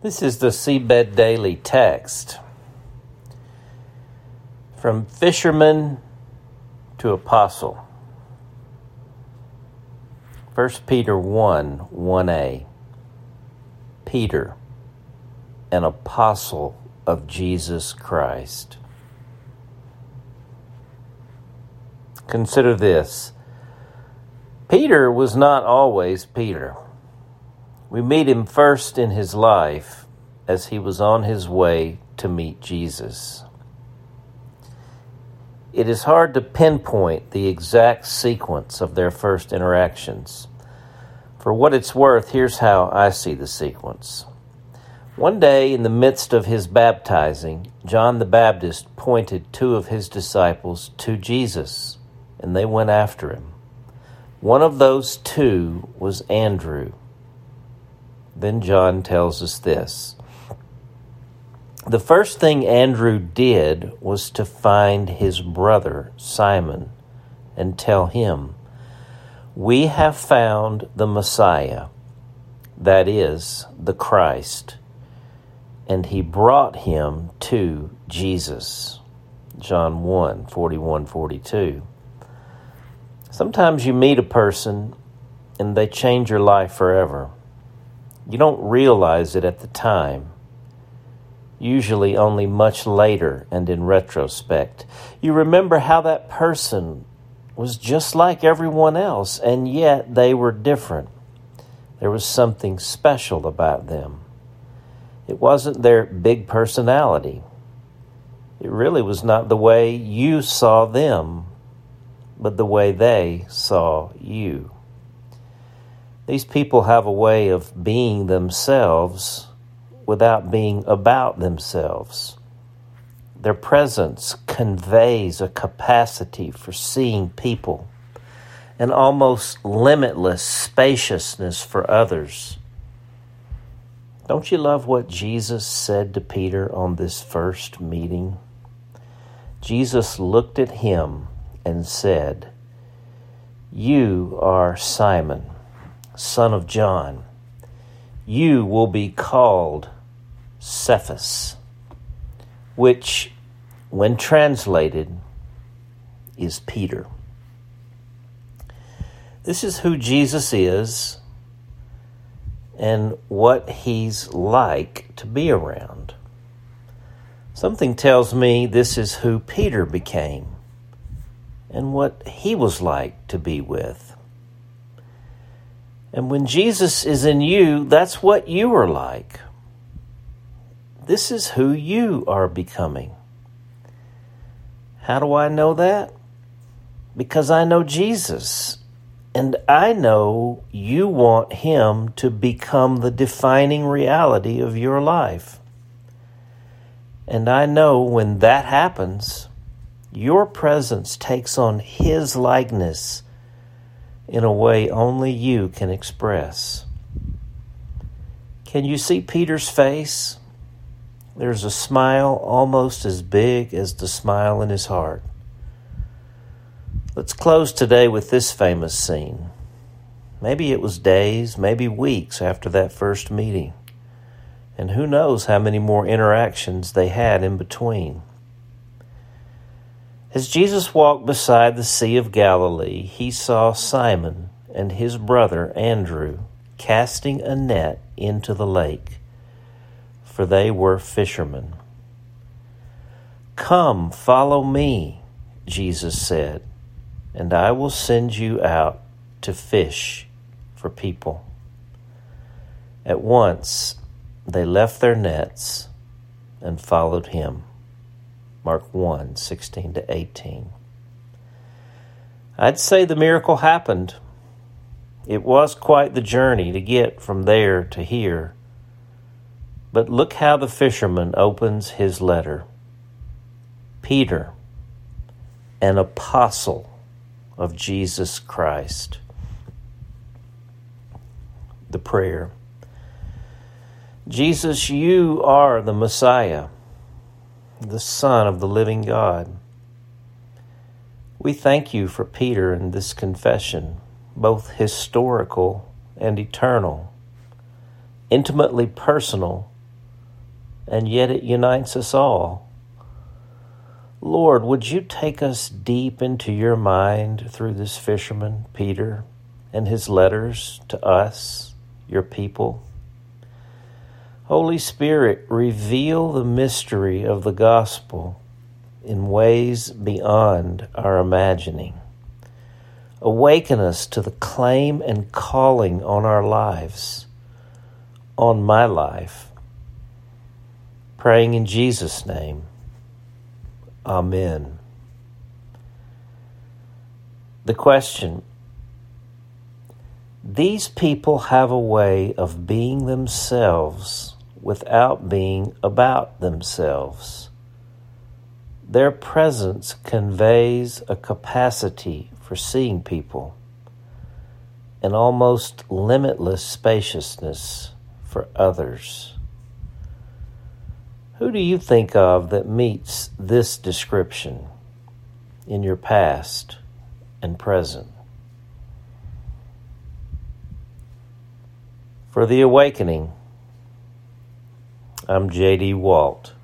This is the Seedbed Daily text. From fisherman to apostle. 1 Peter 1 1a. Peter, an apostle of Jesus Christ. Consider this Peter was not always Peter. We meet him first in his life as he was on his way to meet Jesus. It is hard to pinpoint the exact sequence of their first interactions. For what it's worth, here's how I see the sequence. One day, in the midst of his baptizing, John the Baptist pointed two of his disciples to Jesus, and they went after him. One of those two was Andrew then John tells us this. The first thing Andrew did was to find his brother Simon and tell him, We have found the Messiah, that is, the Christ. And he brought him to Jesus. John 1 41 42. Sometimes you meet a person and they change your life forever. You don't realize it at the time, usually only much later and in retrospect. You remember how that person was just like everyone else, and yet they were different. There was something special about them. It wasn't their big personality. It really was not the way you saw them, but the way they saw you. These people have a way of being themselves without being about themselves. Their presence conveys a capacity for seeing people, an almost limitless spaciousness for others. Don't you love what Jesus said to Peter on this first meeting? Jesus looked at him and said, You are Simon son of John. You will be called Cephas, which, when translated, is Peter. This is who Jesus is and what he's like to be around. Something tells me this is who Peter became and what he was like to be with. And when Jesus is in you, that's what you are like. This is who you are becoming. How do I know that? Because I know Jesus. And I know you want him to become the defining reality of your life. And I know when that happens, your presence takes on his likeness in a way only you can express. Can you see Peter's face? There's a smile almost as big as the smile in his heart. Let's close today with this famous scene. Maybe it was days, maybe weeks after that first meeting. And who knows how many more interactions they had in between. As Jesus walked beside the Sea of Galilee, he saw Simon and his brother Andrew casting a net into the lake, for they were fishermen. Come, follow me, Jesus said, and I will send you out to fish for people. At once they left their nets and followed him. Mark 1 16 to 18. I'd say the miracle happened. It was quite the journey to get from there to here. But look how the fisherman opens his letter Peter, an apostle of Jesus Christ. The prayer Jesus, you are the Messiah the Son of the living God. We thank you for Peter and this confession, both historical and eternal, intimately personal and yet it unites us all. Lord, would you take us deep into your mind through this fisherman, Peter, and his letters to us, your people? Holy Spirit, reveal the mystery of the gospel in ways beyond our imagining. Awaken us to the claim and calling on our lives, on my life. Praying in Jesus' name. Amen. The question These people have a way of being themselves without being about themselves. Their presence conveys a capacity for seeing people, an almost limitless spaciousness for others. Who do you think of that meets this description in your past and present? For the awakening, I'm J.D. Walt.